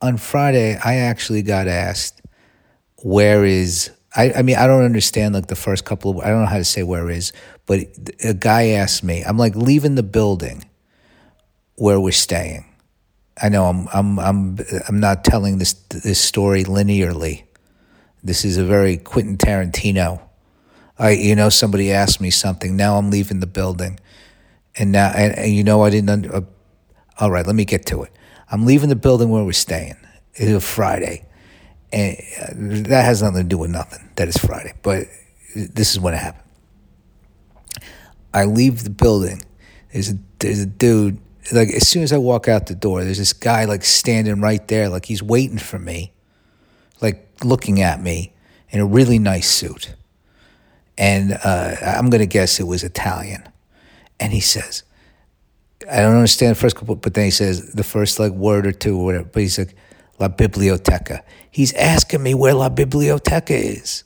on Friday, I actually got asked, "Where is?" I, I mean, I don't understand like the first couple of. I don't know how to say where is, but a guy asked me. I'm like leaving the building where we're staying. I know I'm I'm I'm I'm not telling this this story linearly. This is a very Quentin Tarantino. I you know somebody asked me something. Now I'm leaving the building, and now and, and you know I didn't. Under, uh, all right, let me get to it. I'm leaving the building where we're staying. It's a Friday, and uh, that has nothing to do with nothing. That is Friday, but this is when it happened. I leave the building. There's a there's a dude. Like as soon as I walk out the door, there's this guy like standing right there, like he's waiting for me, like looking at me in a really nice suit. And uh, I'm gonna guess it was Italian. And he says, I don't understand the first couple, but then he says the first like word or two or whatever. But he's like, La Biblioteca. He's asking me where La Biblioteca is.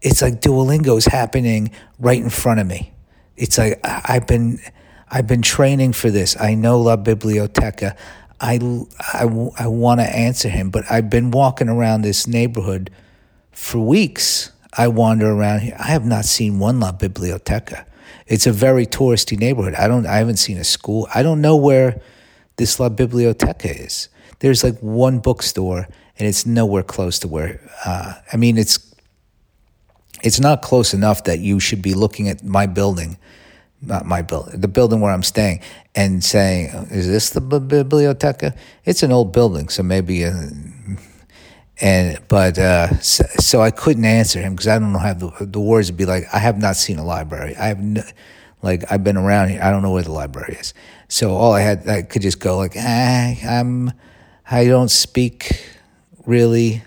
It's like Duolingo is happening right in front of me. It's like I've been I've been training for this. I know La Biblioteca. I, I, I want to answer him, but I've been walking around this neighborhood for weeks. I wander around here. I have not seen one La Biblioteca. It's a very touristy neighborhood. I don't. I haven't seen a school. I don't know where this La Biblioteca is. There's like one bookstore, and it's nowhere close to where. Uh, I mean, it's it's not close enough that you should be looking at my building, not my building, the building where I'm staying, and saying, "Is this the biblioteca?" It's an old building, so maybe. Uh, and but uh, so, so, I couldn't answer him because I don't know how the, the words would be like. I have not seen a library. I have no, like I've been around here. I don't know where the library is. So all I had, I could just go like, ah, I'm, I don't speak really,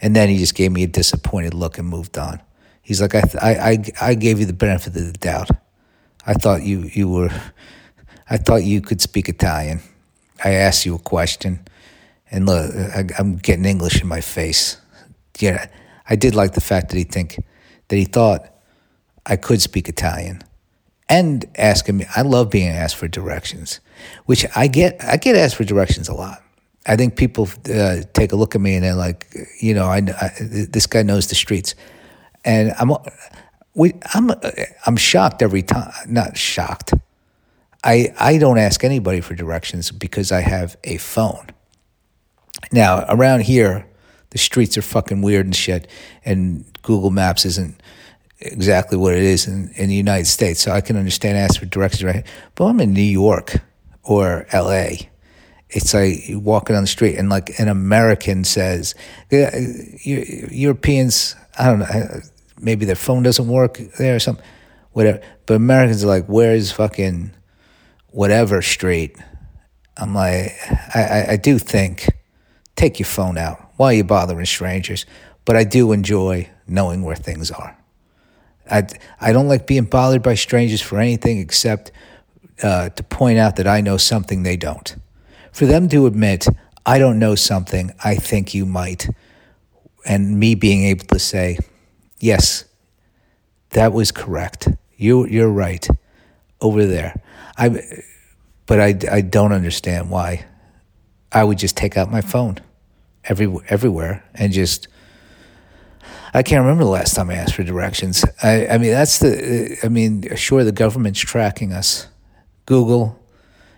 and then he just gave me a disappointed look and moved on. He's like, I, I, I, I gave you the benefit of the doubt. I thought you, you were, I thought you could speak Italian. I asked you a question, and look, I, am getting English in my face. Yeah, I did like the fact that he think that he thought I could speak Italian, and asking me. I love being asked for directions, which I get. I get asked for directions a lot. I think people uh, take a look at me and they're like, you know, I, I this guy knows the streets and I'm we I'm I'm shocked every time. Not shocked. I I don't ask anybody for directions because I have a phone. Now around here, the streets are fucking weird and shit, and Google Maps isn't exactly what it is in, in the United States. So I can understand asking for directions right. But I'm in New York or L.A. It's like walking on the street and like an American says, Europeans I don't know, maybe their phone doesn't work there or something, whatever. But Americans are like, where's fucking whatever street? I'm like, I, I, I do think, take your phone out. Why are you bothering strangers? But I do enjoy knowing where things are. I, I don't like being bothered by strangers for anything except uh, to point out that I know something they don't. For them to admit, I don't know something, I think you might and me being able to say, yes, that was correct. You you're right over there. I but I, I don't understand why I would just take out my phone every everywhere and just I can't remember the last time I asked for directions. I, I mean that's the I mean sure the government's tracking us. Google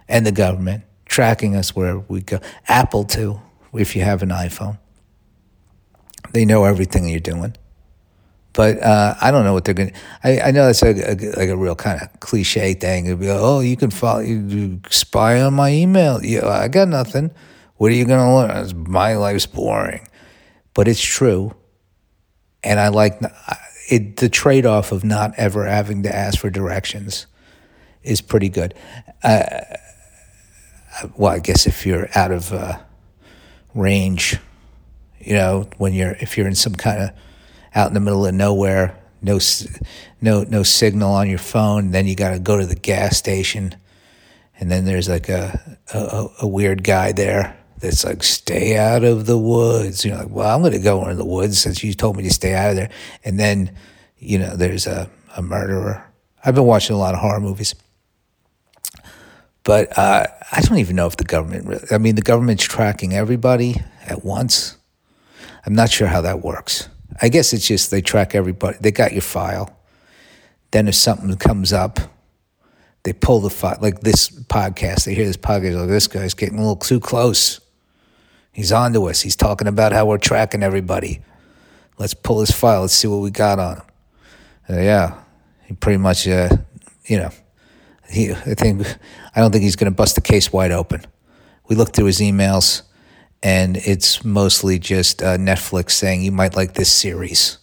and the government tracking us where we go. Apple too, if you have an iPhone. They know everything you're doing. But uh, I don't know what they're going to. I know that's a, a, like a real kind of cliche thing. It'd be like, oh, you can follow, you spy on my email. Yeah, I got nothing. What are you going to learn? My life's boring. But it's true. And I like it, the trade off of not ever having to ask for directions is pretty good. Uh, well, I guess if you're out of uh, range you know, when you're if you're in some kind of out in the middle of nowhere, no no no signal on your phone, then you got to go to the gas station, and then there's like a, a a weird guy there that's like, stay out of the woods. You're like, well, I'm going to go into the woods since you told me to stay out of there. And then, you know, there's a, a murderer. I've been watching a lot of horror movies. But uh, I don't even know if the government really, I mean, the government's tracking everybody at once. I'm not sure how that works. I guess it's just they track everybody. They got your file. Then if something comes up, they pull the file. Like this podcast, they hear this podcast. Like this guy's getting a little too close. He's on to us. He's talking about how we're tracking everybody. Let's pull his file. Let's see what we got on him. Uh, yeah, he pretty much, uh, you know, he. I think I don't think he's going to bust the case wide open. We looked through his emails and it's mostly just uh, Netflix saying you might like this series.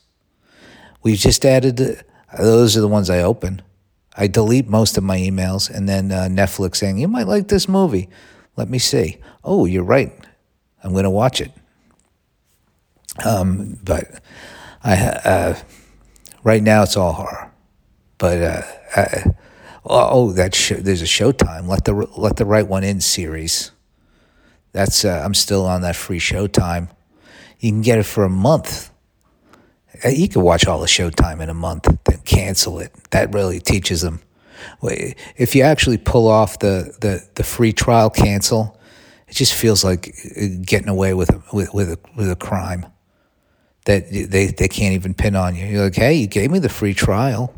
We've just added those are the ones I open. I delete most of my emails, and then uh, Netflix saying you might like this movie. Let me see. Oh, you're right. I'm going to watch it. Um, but I uh, right now it's all horror. But uh, I, oh, that sh- there's a Showtime. Let the let the right one in series that's uh, I'm still on that free Showtime. You can get it for a month. Uh, you can watch all the Showtime in a month, then cancel it. That really teaches them. If you actually pull off the, the, the free trial cancel, it just feels like uh, getting away with a, with with a, with a crime that they they can't even pin on you. You're like, hey, you gave me the free trial.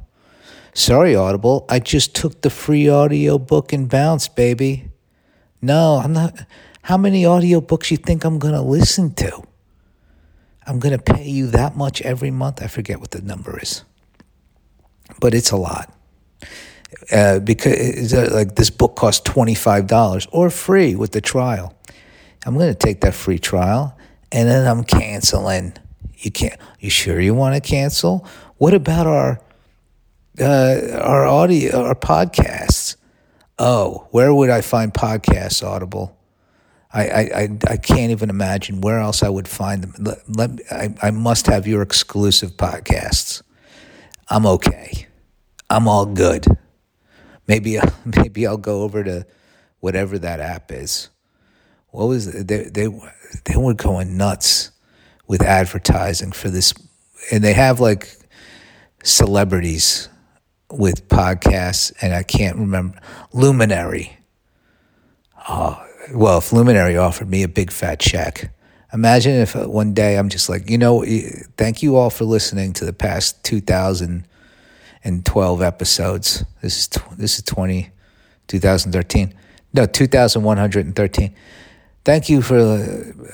Sorry, Audible, I just took the free audio book and bounced, baby. No, I'm not. How many audiobooks you think I'm to listen to? I'm to pay you that much every month. I forget what the number is, but it's a lot. Uh, because uh, like this book costs twenty five dollars or free with the trial. I'm going to take that free trial and then I'm canceling. You can't. You sure you want to cancel? What about our uh, our audio, our podcasts? Oh, where would I find podcasts? Audible. I, I, I can't even imagine where else I would find them. Let, let, I, I must have your exclusive podcasts. I'm okay. I'm all good. Maybe maybe I'll go over to whatever that app is. What was they they they were going nuts with advertising for this, and they have like celebrities with podcasts, and I can't remember Luminary. Oh, well, if Luminary offered me a big fat check, imagine if uh, one day I'm just like, you know, thank you all for listening to the past 2012 episodes. This is this is 20, 2013. No, 2113. Thank you for,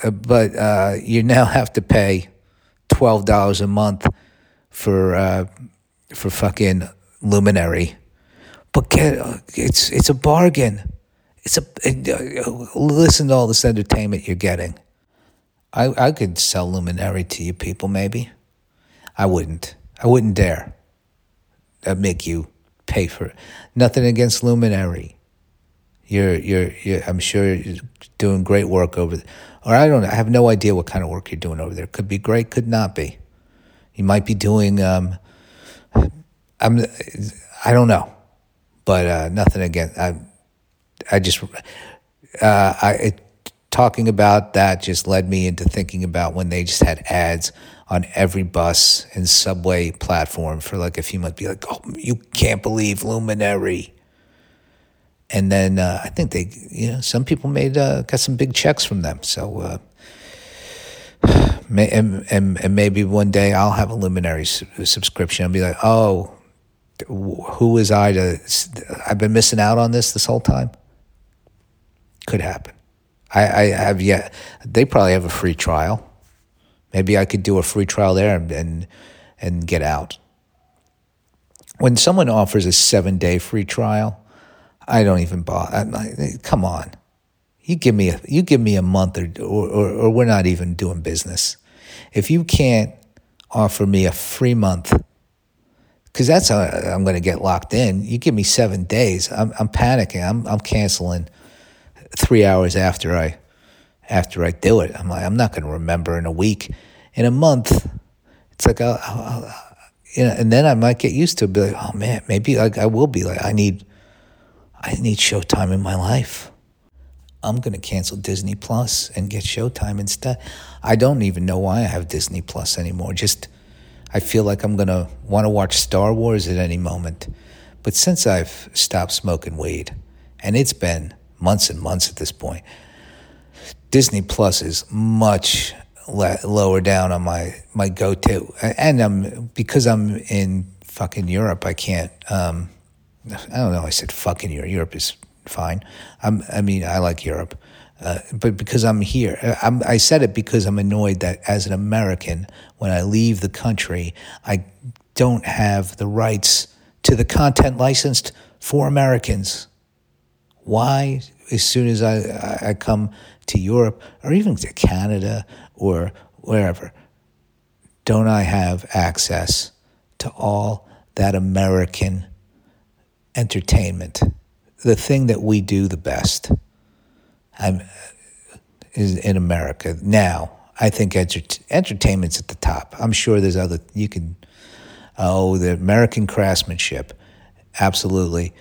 uh, but uh, you now have to pay twelve dollars a month for uh, for fucking Luminary. But get it's it's a bargain it's a listen to all this entertainment you're getting. I I could sell Luminary to you people, maybe. I wouldn't. I wouldn't dare. I'd make you pay for it. Nothing against Luminary. You're you're, you're I'm sure you're doing great work over there. Or I don't. I have no idea what kind of work you're doing over there. Could be great, could not be. You might be doing um I'm I don't know. But uh, nothing against I I just, uh, I, it, talking about that just led me into thinking about when they just had ads on every bus and subway platform for like a few months. Be like, oh, you can't believe Luminary. And then uh, I think they, you know, some people made uh, got some big checks from them. So, uh, and, and, and maybe one day I'll have a Luminary su- subscription and be like, oh, who was I to? I've been missing out on this this whole time. Could happen. I, I have yet. They probably have a free trial. Maybe I could do a free trial there and and, and get out. When someone offers a seven day free trial, I don't even bother. Like, come on, you give me a you give me a month or, or or we're not even doing business. If you can't offer me a free month, because that's how I'm going to get locked in. You give me seven days, I'm I'm panicking. I'm I'm canceling three hours after I after I do it. I'm like, I'm not going to remember in a week, in a month. It's like, I'll, I'll, you know, and then I might get used to it. Be like, oh man, maybe I, I will be like, I need, I need Showtime in my life. I'm going to cancel Disney Plus and get Showtime instead. I don't even know why I have Disney Plus anymore. Just, I feel like I'm going to want to watch Star Wars at any moment. But since I've stopped smoking weed, and it's been months and months at this point. Disney Plus is much le- lower down on my my go to, and I'm because I'm in fucking Europe. I can't. Um, I don't know. I said fucking Europe. Europe is fine. I'm, I mean, I like Europe, uh, but because I'm here, uh, I'm, I said it because I'm annoyed that as an American, when I leave the country, I don't have the rights to the content licensed for Americans. Why, as soon as I, I come to Europe or even to Canada or wherever, don't I have access to all that American entertainment? The thing that we do the best I'm, is in America now. I think enter- entertainment's at the top. I'm sure there's other, you can, oh, the American craftsmanship, absolutely.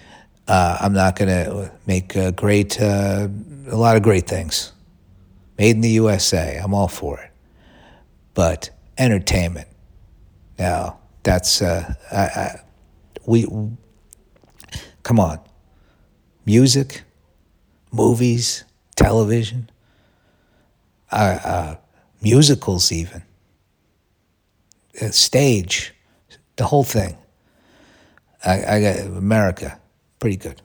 Uh, I'm not going to make a great, uh, a lot of great things. Made in the USA, I'm all for it. But entertainment, now that's uh, I, I, we. Come on, music, movies, television, uh, uh, musicals, even uh, stage, the whole thing. I, I got America, pretty good.